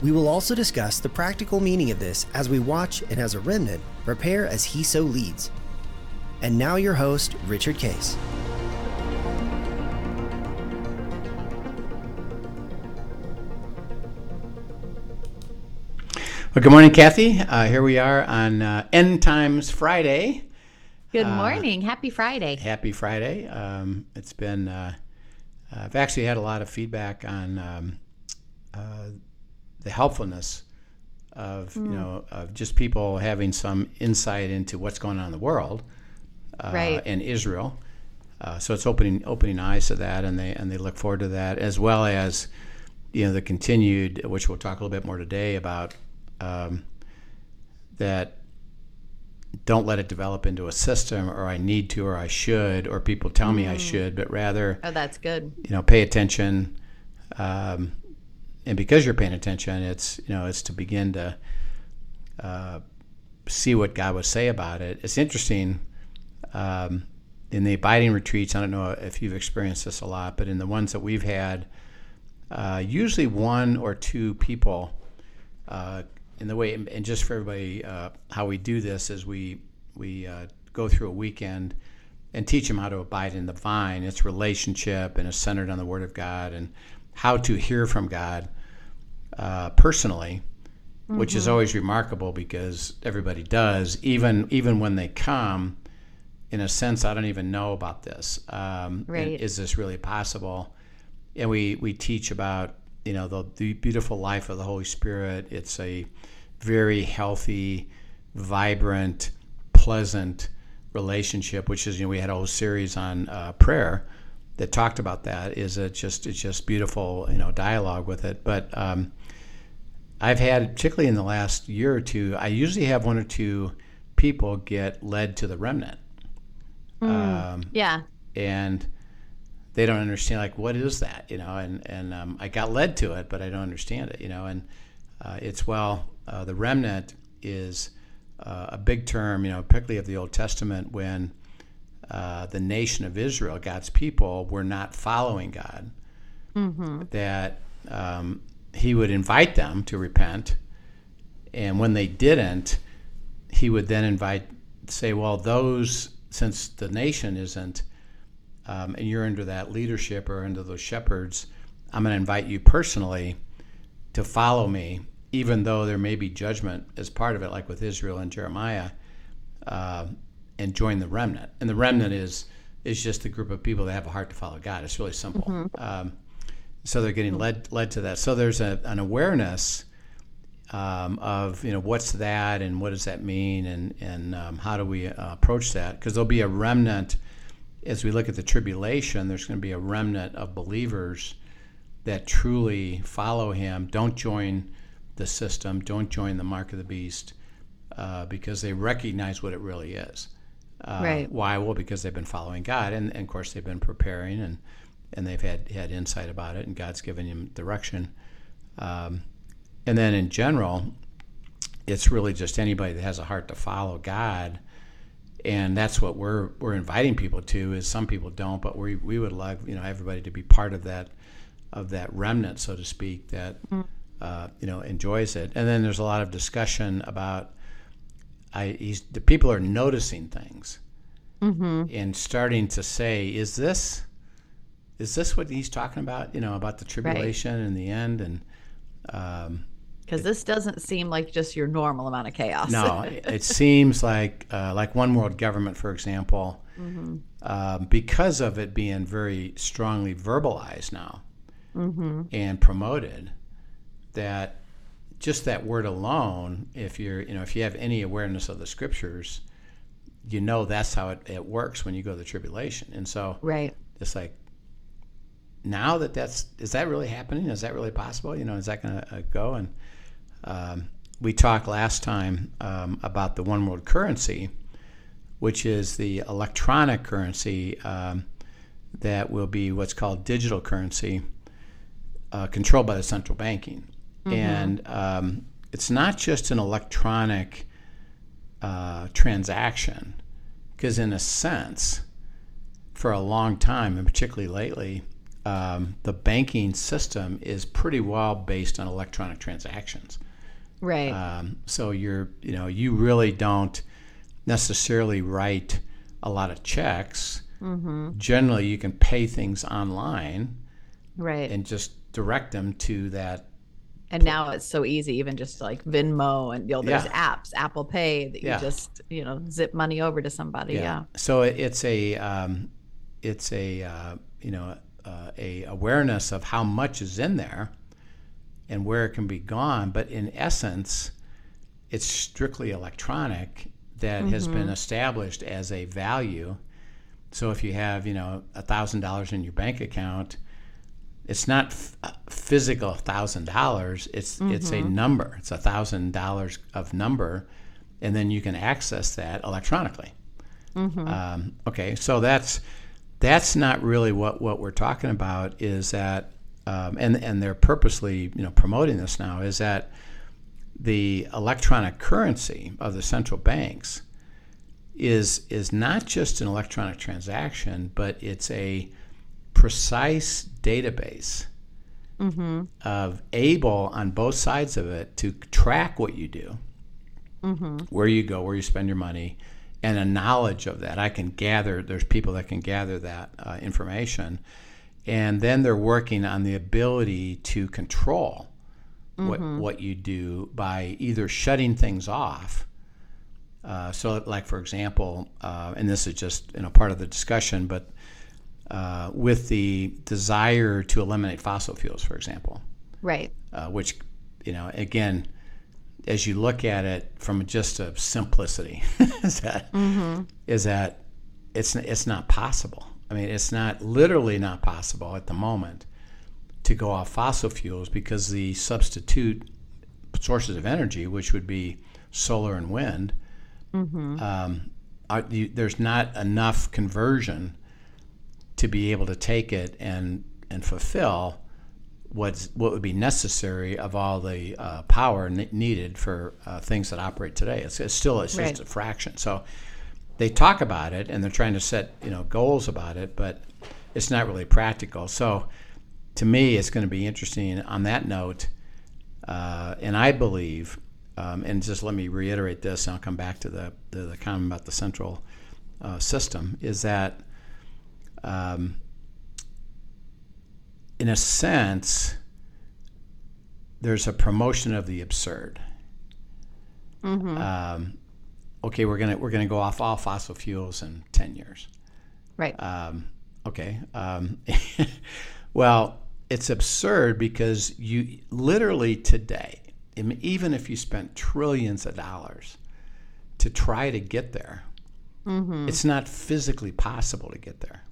We will also discuss the practical meaning of this as we watch and as a remnant prepare as he so leads. And now, your host, Richard Case. Well, good morning, Kathy. Uh, here we are on uh, End Times Friday. Good morning. Happy Friday. Happy Friday. Um, it's been, uh, I've actually had a lot of feedback on um, uh, the helpfulness of, you know, of just people having some insight into what's going on in the world uh, Right. and Israel. Uh, so it's opening opening eyes to that, and they and they look forward to that, as well as you know the continued, which we'll talk a little bit more today about um, that don't let it develop into a system or I need to or I should or people tell me I should, but rather Oh, that's good. you know pay attention. Um, and because you're paying attention, it's you know it's to begin to uh, see what God would say about it. It's interesting um, in the abiding retreats. I don't know if you've experienced this a lot, but in the ones that we've had, uh, usually one or two people uh, in the way, and just for everybody, uh, how we do this is we we uh, go through a weekend and teach them how to abide in the vine. It's relationship and it's centered on the Word of God and how to hear from God uh, personally, which is always remarkable because everybody does. Even even when they come, in a sense, I don't even know about this. Um, Right. Is this really possible? And we we teach about you know the, the beautiful life of the Holy Spirit. It's a very healthy, vibrant, pleasant relationship. Which is you know we had a whole series on uh, prayer that talked about that. Is it just it's just beautiful you know dialogue with it, but. Um, I've had, particularly in the last year or two, I usually have one or two people get led to the remnant. Um, Yeah. and they don't understand, like, what is that, you know? And, and um, I got led to it, but I don't understand it, you know? And uh, it's, well, uh, the remnant is uh, a big term, you know, particularly of the Old Testament when uh, the nation of Israel, God's people, were not following God. That um, he would invite them to repent. And when they didn't, he would then invite, say, well, those, since the nation isn't, um, and you're under that leadership or under those shepherds, I'm going to invite you personally to follow me, even though there may be judgment as part of it, like with Israel and Jeremiah, uh, and join the remnant. And the remnant is is just a group of people that have a heart to follow God. It's really simple. Um, so they're getting led led to that. So there's a, an awareness um, of you know what's that and what does that mean and and um, how do we uh, approach that? Because there'll be a remnant as we look at the tribulation. There's going to be a remnant of believers that truly follow Him. Don't join the system. Don't join the mark of the beast uh, because they recognize what it really is. Uh, Right. Why? Well, because they've been following God, and, and of course they've been preparing and and they've had had insight about it, and God's given them direction. Um, and then in general, it's really just anybody that has a heart to follow God, and that's what we're we're inviting people to. Is some people don't, but we we would love you know everybody to be part of that of that remnant, so to speak, that uh, you know enjoys it. And then there's a lot of discussion about I he's, the people are noticing things and starting to say, is this is this what he's talking about? You know, about the tribulation and the end and. Um, Because this doesn't seem like just your normal amount of chaos. no, it it seems like uh, like one world government, for example, um, because of it being very strongly verbalized now and promoted, that just that word alone, if you're you know if you have any awareness of the scriptures, you know that's how it, it works when you go to the tribulation, and so Right. it's like now that that's is that really happening? Is that really possible? You know, is that going to uh, go? And um, we talked last time um, about the one world currency, which is the electronic currency um, that will be what's called digital currency, uh, controlled by the central banking. And um, it's not just an electronic uh, transaction, because in a sense, for a long time, and particularly lately, um, the banking system is pretty well based on electronic transactions. Right. Um, so you're, you know, you really don't necessarily write a lot of checks. Generally, you can pay things online right. and just direct them to that. And now it's so easy, even just like Venmo and you know, there's Yeah. apps, Apple Pay that you Yeah. just you know zip money over to somebody. Yeah. So it's a, um, it's a, uh, you know, uh, a awareness of how much is in there and where it can be gone. But in essence, it's strictly electronic that has been established as a value. So if you have, you know, a thousand dollars in your bank account, it's not f- physical thousand dollars. It's it's a number. It's a thousand dollars of number, and then you can access that electronically. Um, okay, so that's that's not really what what we're talking about. Is that um, and and they're purposely you know promoting this now is that the electronic currency of the central banks is is not just an electronic transaction, but it's a precise database of able on both sides of it to track what you do, where you go, where you spend your money, and a knowledge of that. I can gather. There's people that can gather that uh, information, and then they're working on the ability to control what what you do by either shutting things off. Uh, so, like for example, uh, and this is just you know part of the discussion, but uh, with the desire to eliminate fossil fuels, for example, Right. uh, which you know again, as you look at it from just a simplicity, is that is that it's it's not possible. I mean, it's not literally not possible at the moment to go off fossil fuels because the substitute sources of energy, which would be solar and wind, um, are, you, there's not enough conversion to be able to take it and and fulfill what's what would be necessary of all the uh, power ne- needed for uh, things that operate today. It's, it's still it's Right. just a fraction. So they talk about it and they're trying to set you know goals about it, but it's not really practical. So to me, it's going to be interesting on that note. Uh, and I believe, um, and just let me reiterate this, and I'll come back to the the, the comment about the central uh, system, is that um, in a sense, there's a promotion of the absurd. Um, okay, we're gonna we're gonna go off all fossil fuels in ten years. Right. Um, okay. Um, well, it's absurd because you literally today, even if you spent trillions of dollars to try to get there, it's not physically possible to get there.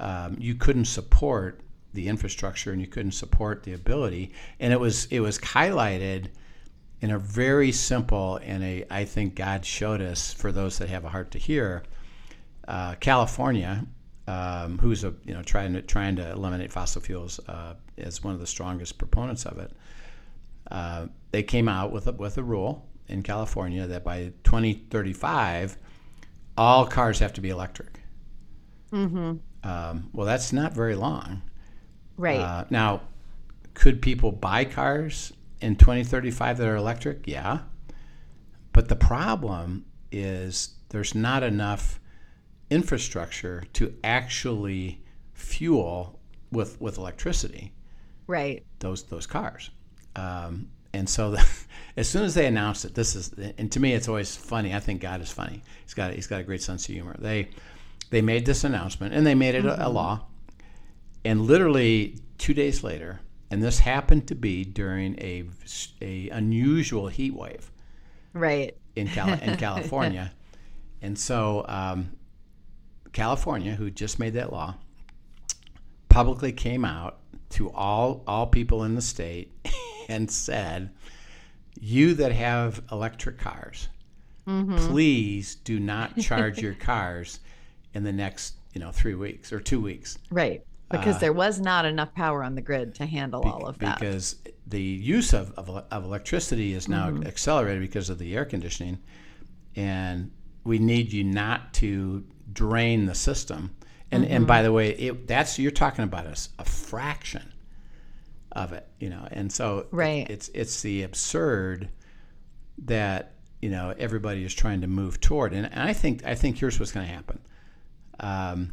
Um, you couldn't support the infrastructure and you couldn't support the ability, and it was it was highlighted in a very simple and a I think God showed us for those that have a heart to hear uh, California, um, who's a you know trying to trying to eliminate fossil fuels uh, one of the strongest proponents of it. Uh, they came out with a, with a rule in California that by 2035, all cars have to be electric. Um, well, that's not very long. right. Uh, now, could people buy cars in 2035 that are electric? Yeah. But the problem is there's not enough infrastructure to actually fuel with, with electricity right. those those cars. Um, and so, the, as soon as they announced it, this is, and to me, it's always funny. I think God is funny. He's got he's got a great sense of humor. They they made this announcement, and they made it a, a law. And literally two days later, and this happened to be during a a unusual heat wave Right. in Cali- in California, and so um, California, who just made that law, publicly came out to all all people in the state and said, "You that have electric cars, please do not charge your cars in the next you know three weeks or two weeks." Right. Because there was not enough power on the grid to handle all of that. because the use of, of, of electricity is now Mm-hmm. accelerated because of the air conditioning and we need you not to drain the system and and Mm-hmm. by the way it, that's you're talking about a fraction of it you know and so Right. it's it's the absurd that you know everybody is trying to move toward and, and i think i think here's what's going to happen um,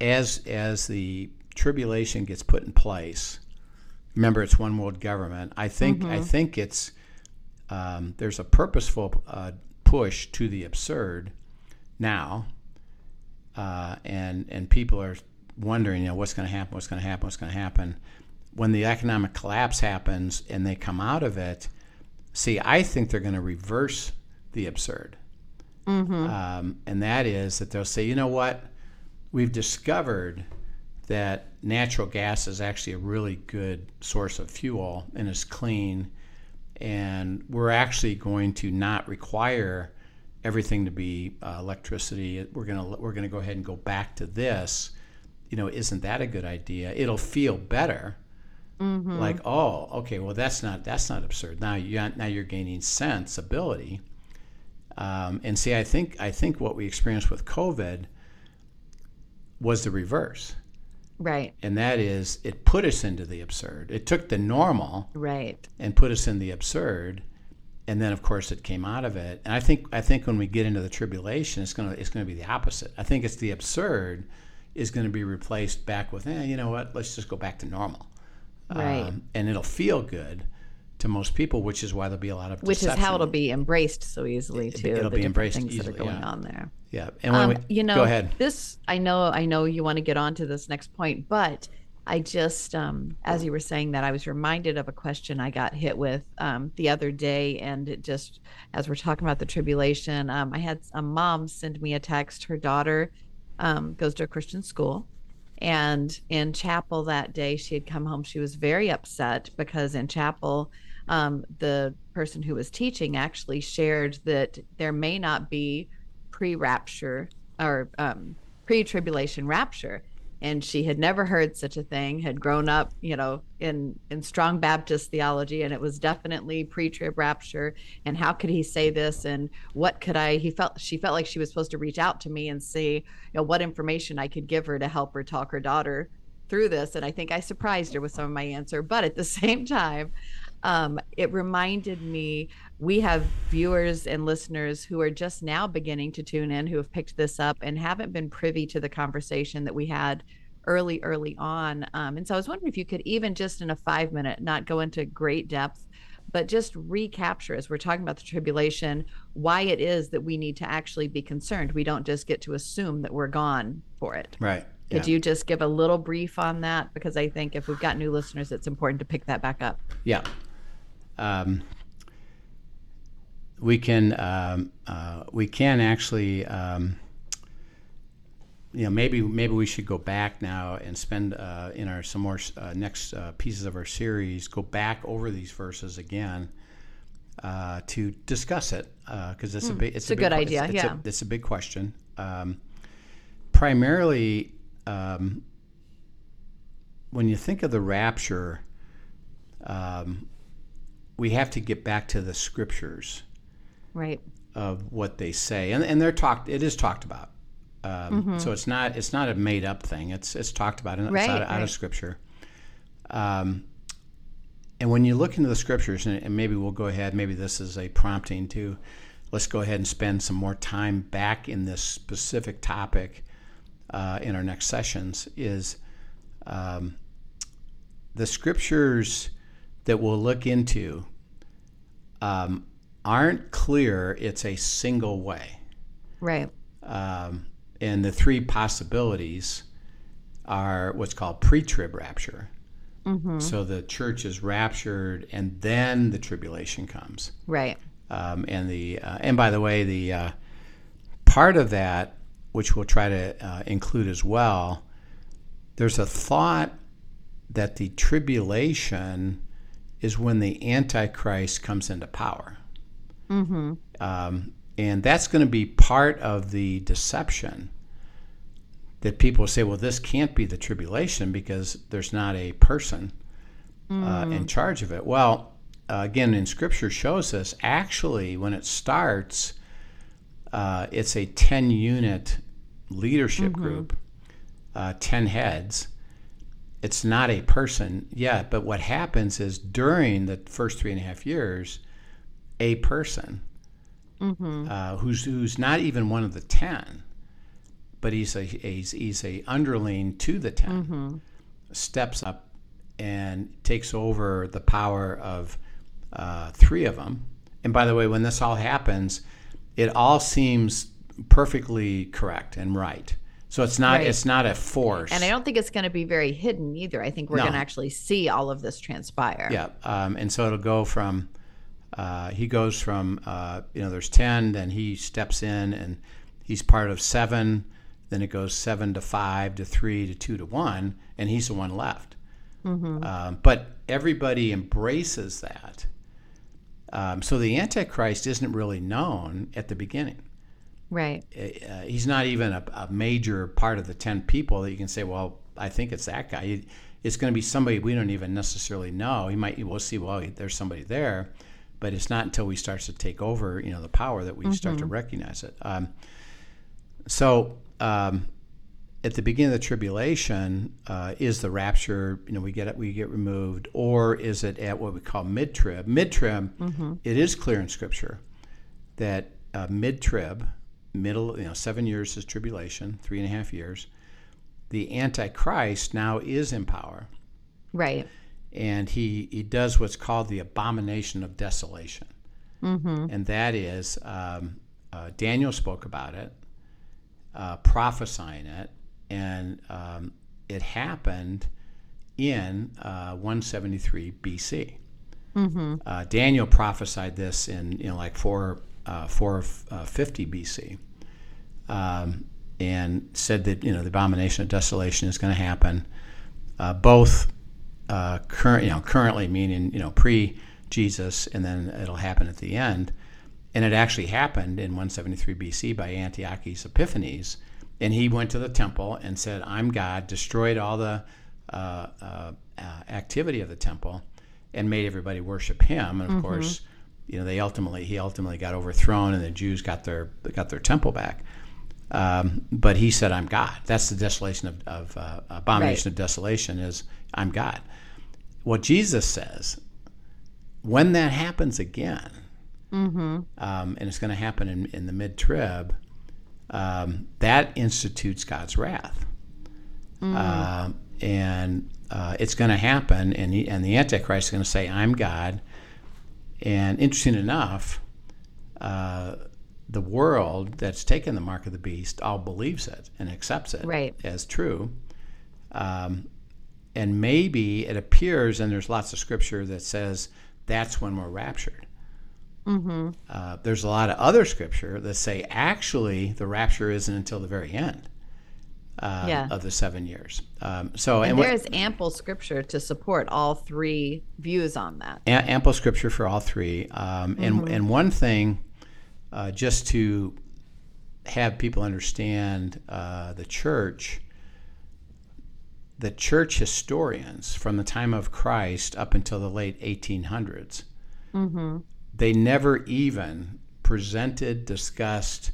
as as the tribulation gets put in place, remember it's one world government. I think I think it's um, there's a purposeful uh, push to the absurd now, uh, and and people are wondering, you know, what's going to happen, what's going to happen, what's going to happen. When the economic collapse happens and they come out of it, see, I think they're going to reverse the absurd, um, and that is that they'll say, you know what, we've discovered that natural gas is actually a really good source of fuel and is clean and we're actually going to not require everything to be uh, electricity. We're going to we're to go ahead and go back to this. You know isn't that a good idea? It'll feel better. Like oh okay well that's not that's not absurd. Now you now you're gaining sensibility um, and see i think i think what we experienced with covid was the reverse. Right. and that is it put us into the absurd. It took the normal Right. and put us in the absurd. And then of course it came out of it. And i think i think when we get into the tribulation it's going to it's to be the opposite. I think it's the absurd is going to be replaced back with eh, you know what? Let's just go back to normal. Um, Right. and it'll feel good to most people which is why there'll be a lot of Which is how it'll be embraced so easily too. it'll the be embraced things that easily, are going yeah. on there. yeah and when Um, we, you know, go ahead this I know I know you want to get on to this next point, but I just um, as you were saying that I was reminded of a question I got hit with um, the other day, and it just as we're talking about the tribulation, um, I had a mom send me a text. Her daughter um, goes to a Christian school. And in chapel that day, she had come home. She was very upset because in chapel, um, the person who was teaching actually shared that there may not be pre-rapture or um, pre-tribulation rapture. And she had never heard such a thing had grown up you know in in strong baptist theology and it was definitely pre-trib rapture. And how could he say this? And what could i he felt she felt like she was supposed to reach out to me and see you know what information i could give her to help her talk her daughter through this. And i think i surprised her with some of my answer. But at the same time um, it reminded me we have viewers and listeners who are just now beginning to tune in who have picked this up and haven't been privy to the conversation that we had early early on um, and so i was wondering if you could even just in a five minute not go into great depth but just recapture as we're talking about the tribulation why it is that we need to actually be concerned we don't just get to assume that we're gone for it right could yeah. you just give a little brief on that because i think if we've got new listeners it's important to pick that back up Yeah. Um, we can um, uh, we can actually um, you know maybe maybe we should go back now and spend uh, in our some more uh, next uh, pieces of our series go back over these verses again uh, to discuss it because it's a big it's, a big good que- idea, it's, it's yeah. a, it's a big question um, primarily um, when you think of the rapture um, we have to get back to the scriptures right of what they say, and and they're talked. It is talked about. Um, So it's not it's not a made up thing. It's it's talked about and it's Right, out, out right. of scripture. Um, and when you look into the scriptures, and, and maybe we'll go ahead. Maybe this is a prompting to let's go ahead and spend some more time back in this specific topic uh, in our next sessions. Is um, the scriptures that we'll look into um, aren't clear it's a single way. right Um, and the three possibilities are what's called pre trib rapture. So the church is raptured and then the tribulation comes. right Um, and the uh, and by the way, the uh, part of that, which we'll try to uh, include as well, there's a thought that the tribulation is when the Antichrist comes into power. Mm-hmm. Um, and that's going to be part of the deception that people say, well, this can't be the tribulation because there's not a person uh, in charge of it. Well, uh, again, in Scripture shows us actually when it starts, uh, it's a 10 unit leadership group, uh, 10 heads. It's not a person yet, but what happens is during the first three and a half years, a person uh, who's who's not even one of the ten, but he's a he's, he's a underling to the 10 steps up and takes over the power of uh, three of them. And by the way, when this all happens, it all seems perfectly correct and right. So it's not Right. it's not a force. And I don't think it's going to be very hidden either. I think we're No. going to actually see all of this transpire. Yeah, um, and so it'll go from uh, he goes from uh, you know there's ten, then he steps in and he's part of seven. Then it goes seven to five to three to two to one, and he's the one left. Um, but everybody embraces that. Um, so the Antichrist isn't really known at the beginning. Right. Uh, he's not even a, a major part of the 10 people that you can say, well, I think it's that guy. It's going to be somebody we don't even necessarily know. He might, we'll see, well, there's somebody there, but it's not until we starts to take over, you know, the power that we start to recognize it. Um, so um, at the beginning of the tribulation, uh, is the rapture, you know, we get it, we get removed, or is it at what we call mid-trib? Mid-trib, it is clear in Scripture that uh, mid-trib, middle, you know, seven years is tribulation, three and a half years. The Antichrist now is in power, Right. and he he does what's called the abomination of desolation, and that is um, uh, Daniel spoke about it, uh, prophesying it, and um, it happened in uh, 173 BC. Uh, Daniel prophesied this in you know like four uh, 450 BC, um, and said that you know the abomination of desolation is going to happen, uh, both uh, current you know currently meaning you know pre Jesus, and then it'll happen at the end, and it actually happened in 173 BC by Antiochus Epiphanes, and he went to the temple and said, "I'm God," destroyed all the uh, uh, uh, activity of the temple, and made everybody worship him. And of course, you know they ultimately he ultimately got overthrown, and the Jews got their got their temple back. Um, but he said, "I'm God." That's the desolation of, of uh, abomination of desolation. Is I'm God. What Jesus says, when that happens again, um, and it's going to happen in, in the mid trib, um, that institutes God's wrath. Uh, and uh, it's going to happen, and, he, and the Antichrist is going to say, I'm God. And interesting enough, uh, the world that's taken the mark of the beast all believes it and accepts it Right. as true. Um, and maybe it appears, and there's lots of scripture that says that's when we're raptured. Uh, there's a lot of other scripture that say actually the rapture isn't until the very end uh, Yeah. of the seven years. Um, so, And what- there is ample scripture to support all three views on that. A- ample scripture for all three. Um, and and one thing, uh, just to have people understand uh, the church. The church historians from the time of Christ up until the late 1800s, they never even presented, discussed,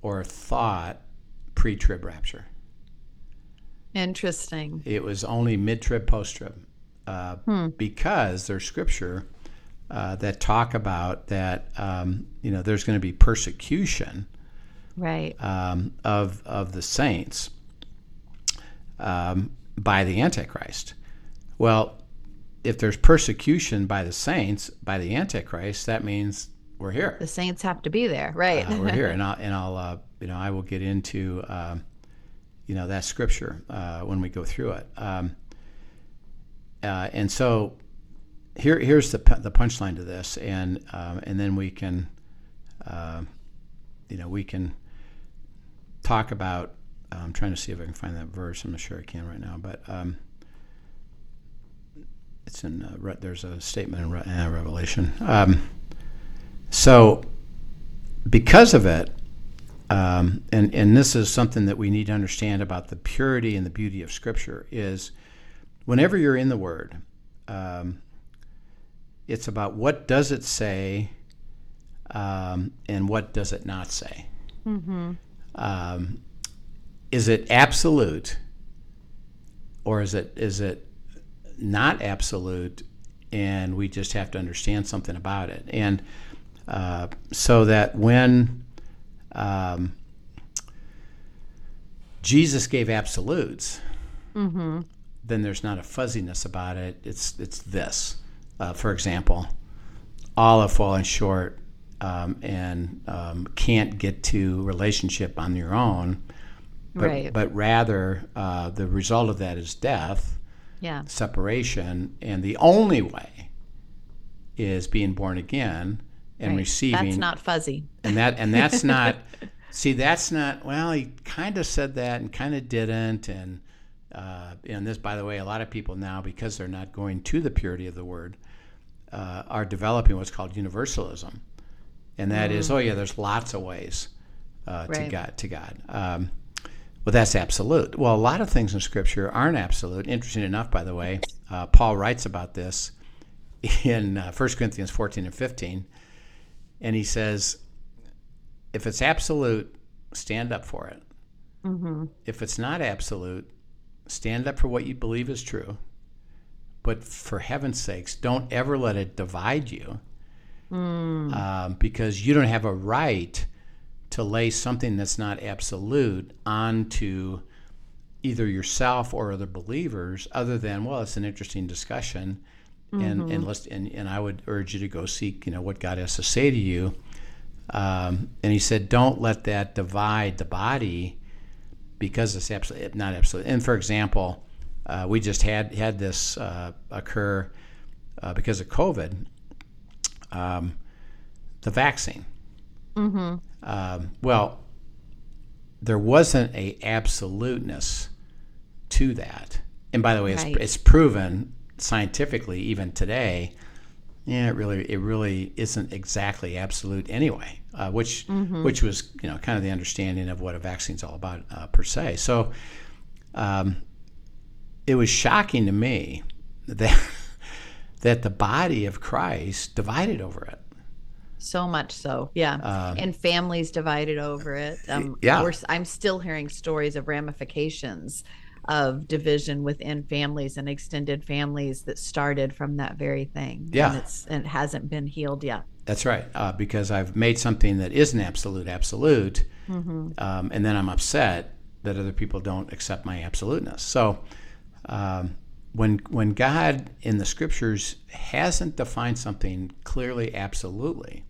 or thought pre-trib rapture. Interesting. It was only mid-trib, post-trib, uh, because there's scripture uh, that talk about that. Um, you know, there's going to be persecution Right. um, of of the saints um, by the Antichrist. Well, if there's persecution by the saints by the Antichrist, that means we're here. the saints have to be there. Right. Uh, we're here, and I'll and I'll uh, you know I will get into um, you know that scripture uh, when we go through it. Um, uh, and so here here's the the punchline to this, and um, and then we can uh, you know we can talk about I'm trying to see if I can find that verse. I'm not sure I can right now, but um, it's in uh, there's a statement in Revelation. Um, so, because of it, um, and and this is something that we need to understand about the purity and the beauty of Scripture is whenever you're in the Word, um, it's about what does it say um, and what does it not say. Mm-hmm. Um, is it absolute, or is it is it not absolute, and we just have to understand something about it, and uh, so that when um, Jesus gave absolutes, mm-hmm. then there's not a fuzziness about it. It's it's this. Uh, for example, all have fallen short um, and um, can't get to relationship on your own, but, right. but rather uh, the result of that is death, yeah, separation, and the only way is being born again and right. receiving. That's not fuzzy. And that and that's not. see, that's not. Well, he kind of said that and kind of didn't, and uh, and this, by the way, a lot of people now because they're not going to the purity of the word, uh, are developing what's called universalism, and that mm. is, oh yeah, there's lots of ways uh, right. to God. To God. Um, well, that's absolute. Well, a lot of things in Scripture aren't absolute. Interesting enough, by the way, uh, Paul writes about this in uh, 1 Corinthians 14 and 15 and he says, if it's absolute, stand up for it. Mm-hmm. If it's not absolute, stand up for what you believe is true. But for heaven's sakes, don't ever let it divide you mm. um, because you don't have a right to lay something that's not absolute onto either yourself or other believers other than well it's an interesting discussion mm-hmm. and and let's and, and I would urge you to go seek you know what God has to say to you. Um, and he said, don't let that divide the body because it's absolutely not absolute. And for example, uh, we just had had this uh, occur uh, because of COVID. Um, the vaccine. Mm-hmm. Um, well, there wasn't a absoluteness to that. And by the way, right. it's, it's proven scientifically even today, yeah, it really it really isn't exactly absolute anyway. Uh, which mm-hmm. which was you know kind of the understanding of what a vaccine's all about uh, per se. So um, it was shocking to me that that the body of Christ divided over it. So much so, yeah, um, and families divided over it. Um, yeah, I'm still hearing stories of ramifications of division within families and extended families that started from that very thing. Yeah. And, it's, and it hasn't been healed yet. That's right. Uh, because I've made something that isn't absolute, absolute, mm-hmm. um, and then I'm upset that other people don't accept my absoluteness. So, um, when when God in the scriptures hasn't defined something clearly, absolutely,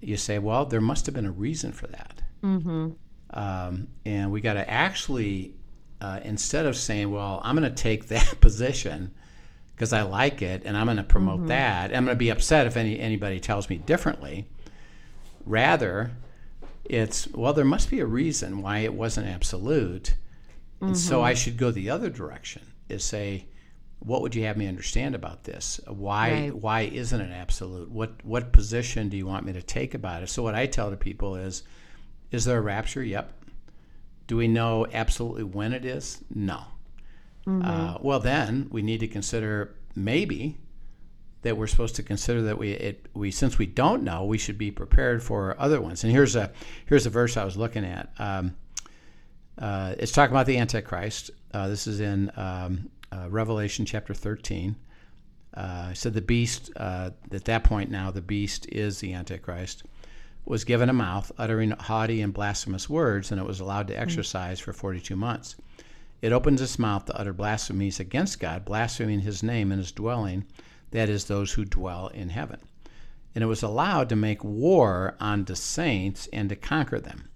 you say, well, there must have been a reason for that. Mm-hmm. Um, and we got to actually uh, instead of saying, well, I'm going to take that position because I like it and I'm going to promote mm-hmm. that, I'm going to be upset if any, anybody tells me differently. Rather, it's, well, there must be a reason why it wasn't absolute. Mm-hmm. And so I mm-hmm. should go the other direction is say, what would you have me understand about this? Why right. why isn't it absolute? What what position do you want me to take about it? So what I tell to people is, is there a rapture? Yep. Do we know absolutely when it is? No. Mm-hmm. Uh, well, then we need to consider maybe that we're supposed to consider that we it, we since we don't know, we should be prepared for other ones. And here's a here's a verse I was looking at. Um, uh, it's talking about the Antichrist. Uh, this is in um, uh, Revelation chapter 13. Uh, said the beast uh, at that point now the beast is the Antichrist was given a mouth, uttering haughty and blasphemous words, and it was allowed to hmm. exercise for 42 months. It opens its mouth to utter blasphemies against God, blaspheming his name and his dwelling, that is, those who dwell in heaven. And it was allowed to make war on the saints and to conquer them.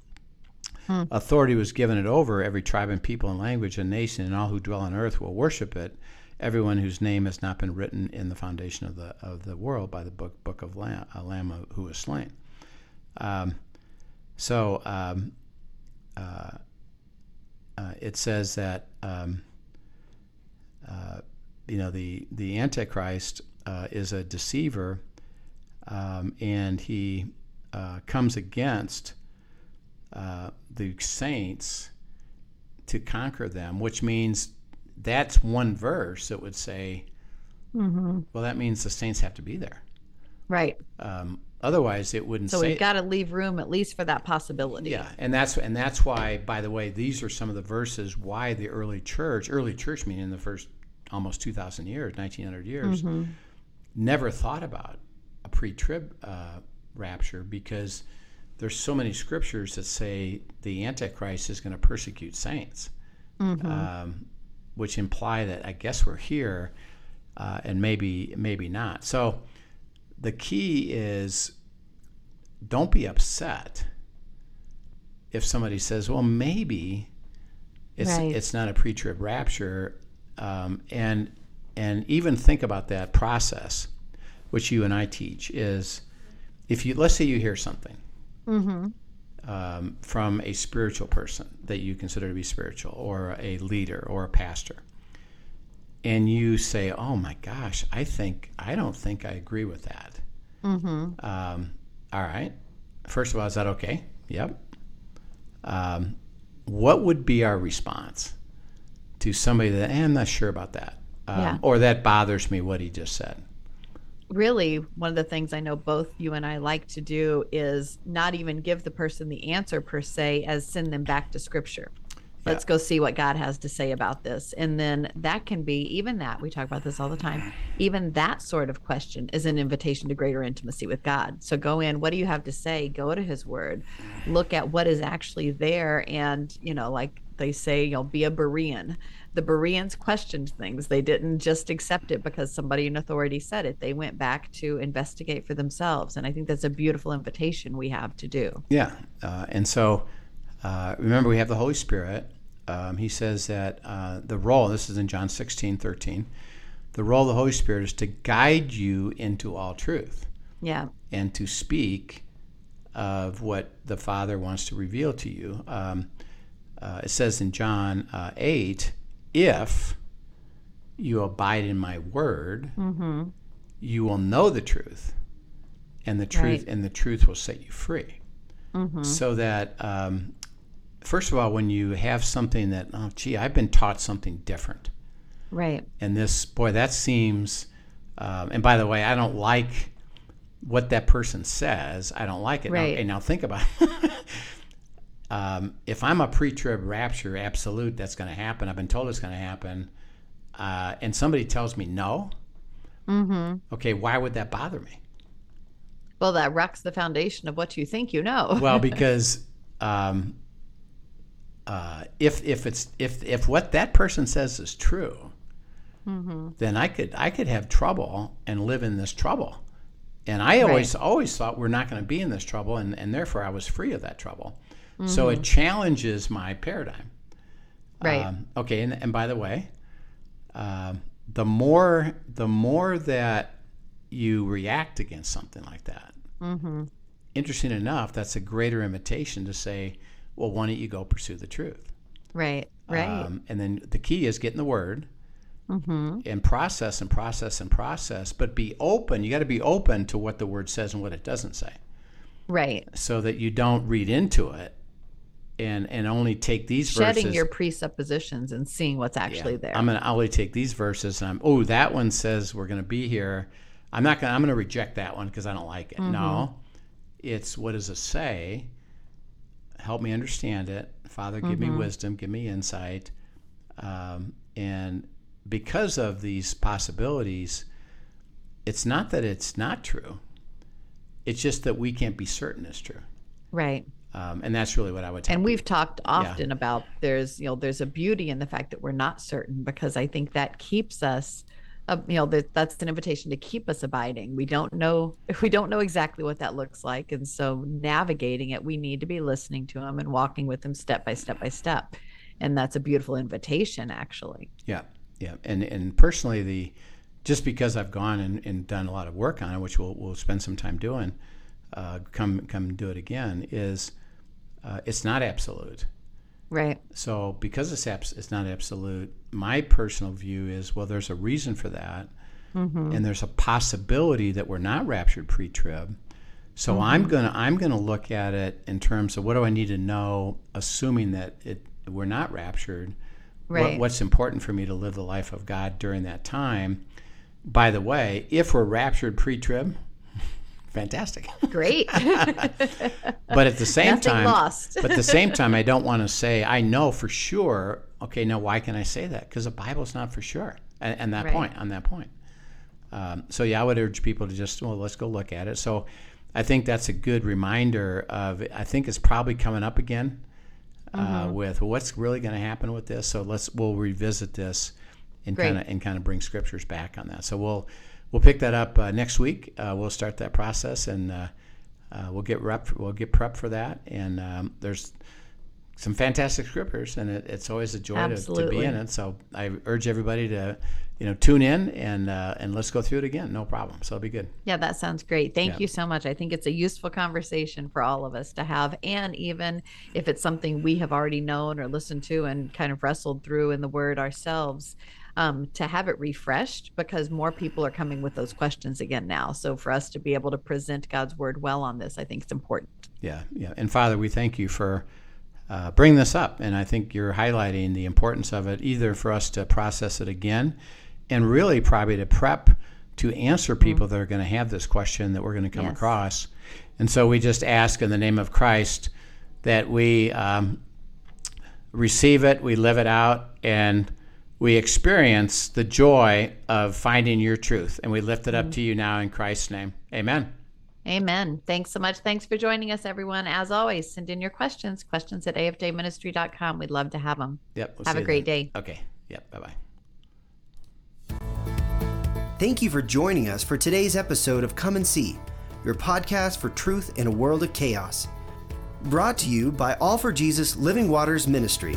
Hmm. Authority was given it over every tribe and people and language and nation, and all who dwell on earth will worship it. Everyone whose name has not been written in the foundation of the of the world by the book book of Lamb, Lamb who was slain. Um, so um, uh, uh, it says that um, uh, you know the the Antichrist uh, is a deceiver, um, and he uh, comes against uh, the saints to conquer them, which means that's one verse that would say, Mm-hmm. well, that means the saints have to be there. Right. Um, otherwise, it wouldn't So we've got to leave room at least for that possibility. Yeah, and that's and that's why, by the way, these are some of the verses why the early church, early church meaning in the first almost two thousand years, nineteen hundred years, Mm-hmm. never thought about a pre-trib uh, rapture because there's so many scriptures that say the Antichrist is going to persecute saints, Mm-hmm. um, which imply that I guess we're here, uh, and maybe maybe not. So the key is don't be upset if somebody says, "Well, maybe it's Right. it's not a pre-trib rapture," um, and and even think about that process, which you and I teach is if you let's say you hear something um, from a spiritual person that you consider to be spiritual, or a leader, or a pastor, and you say, "Oh my gosh, I think I don't think I agree with that." Mm-hmm. Um, all right. First of all, is that okay? Yep. Um, what would be our response to somebody that eh, I'm not sure about that, um, Yeah. or that bothers me what he just said? Really, one of the things I know both you and I like to do is not even give the person the answer per se, as send them back to scripture. Let's go see what God has to say about this. And then that can be even that, we talk about this all the time, even that sort of question is an invitation to greater intimacy with God. So go in, what do you have to say? Go to his word, look at what is actually there. And, you know, like they say, you know, be a Berean. The Bereans questioned things. They didn't just accept it because somebody in authority said it. They went back to investigate for themselves. And I think that's a beautiful invitation we have to do. Yeah. Uh, and so uh, remember, we have the Holy Spirit. Um, he says that uh, the role, this is in John 16, 13, the role of the Holy Spirit is to guide you into all truth. Yeah. and to speak of what the Father wants to reveal to you. Um, uh, it says in John uh, 8, if you abide in my word, Mm-hmm. you will know the truth, and the truth Right. and the truth will set you free. Mm-hmm. So that um, first of all, when you have something that oh gee, I've been taught something different, Right. and this boy that seems um, and by the way i don't like what that person says i don't like it Now- Right. and now think about it um, if i'm a pre-trib rapture absolute that's going to happen i've been told it's going to happen uh, and somebody tells me no Mm-hmm. okay why would that bother me Well, that wrecks the foundation of what you think you know. well because um, uh, if if it's if if what that person says is true mm-hmm. then I could I could have trouble and live in this trouble. And I always always thought we're not going to be in this trouble, and, and therefore I was free of that trouble. So it challenges my paradigm. Right. Um, okay, and, and by the way, um, the more the more that you react against something like that, Mm-hmm. interesting enough, that's a greater invitation to say, well, why don't you go pursue the truth? Right. Right. Um, and then the key is getting the word mm-hmm. and process and process and process, but be open. You got to be open to what the word says and what it doesn't say, Right. so that you don't read into it and and only take these Shedding verses. your presuppositions and seeing what's actually Yeah. there. I'm gonna only take these verses and I'm oh that one says we're gonna be here. I'm not gonna I'm gonna reject that one because I don't like it. Mm-hmm. No, it's what does it say? Help me understand it, Father. Give Mm-hmm. me wisdom, give me insight, um, and because of these possibilities, it's not that it's not true. It's just that we can't be certain it's true, right. um, and that's really what I would. tell And we've talked often about there's you know there's a beauty in the fact that we're not certain because I think that keeps us uh, you know that that's an invitation to keep us abiding. We don't know we don't know exactly what that looks like and so navigating it we need to be listening to him and walking with him step by step by step. And that's a beautiful invitation actually. Yeah, yeah, and and personally, the just because I've gone and, and done a lot of work on it, which we'll we'll spend some time doing, uh, come come do it again, is uh, it's not absolute. Right. So because it's abs- it's not absolute, my personal view is well, there's a reason for that, mm-hmm. and there's a possibility that we're not raptured pre-trib. So mm-hmm. I'm gonna I'm gonna look at it in terms of what do I need to know, assuming that it we're not raptured. What, Right. what's important for me to live the life of God during that time? By the way, if we're raptured pre-trib, fantastic. Great. But at the same Nothing time, lost. but at the same time, I don't want to say I know for sure. Okay, now why can I say that? Because the Bible's not for sure. And, and that Right. point, on that point. Um, so yeah, I would urge people to just well, let's go look at it. So I think that's a good reminder of. I think it's probably coming up again uh, Mm-hmm. with what's really going to happen with this. So let's we'll revisit this and kind of and kind of bring scriptures back on that. So we'll we'll pick that up uh, next week. Uh, we'll start that process and uh, uh, we'll get rep we'll get prep for that. And um, there's some fantastic scriptures, and it, it's always a joy to, to be in it. So I urge everybody to you know tune in and uh, and let's go through it again. No problem. So it'll be good. Yeah, that sounds great. Thank Yeah. you so much. I think it's a useful conversation for all of us to have. And even if it's something we have already known or listened to and kind of wrestled through in the word ourselves, um, to have it refreshed because more people are coming with those questions again now. So for us to be able to present God's word well on this, I think it's important. Yeah, yeah. And Father, we thank you for uh, bringing this up, and I think you're highlighting the importance of it, either for us to process it again, and really probably to prep to answer people that are going to have this question that we're going to come Yes. across. And so we just ask in the name of Christ that we um, receive it, we live it out, and we experience the joy of finding your truth. And we lift it up mm-hmm. to you now in Christ's name. Amen. Amen. Thanks so much. Thanks for joining us, everyone. As always, send in your questions, questions at afjministry.com. We'd love to have them. Yep. we'll Have a great then. day. Okay. Yep. Bye bye. Thank you for joining us for today's episode of Come and See, your podcast for truth in a world of chaos. Brought to you by All for Jesus Living Waters Ministry.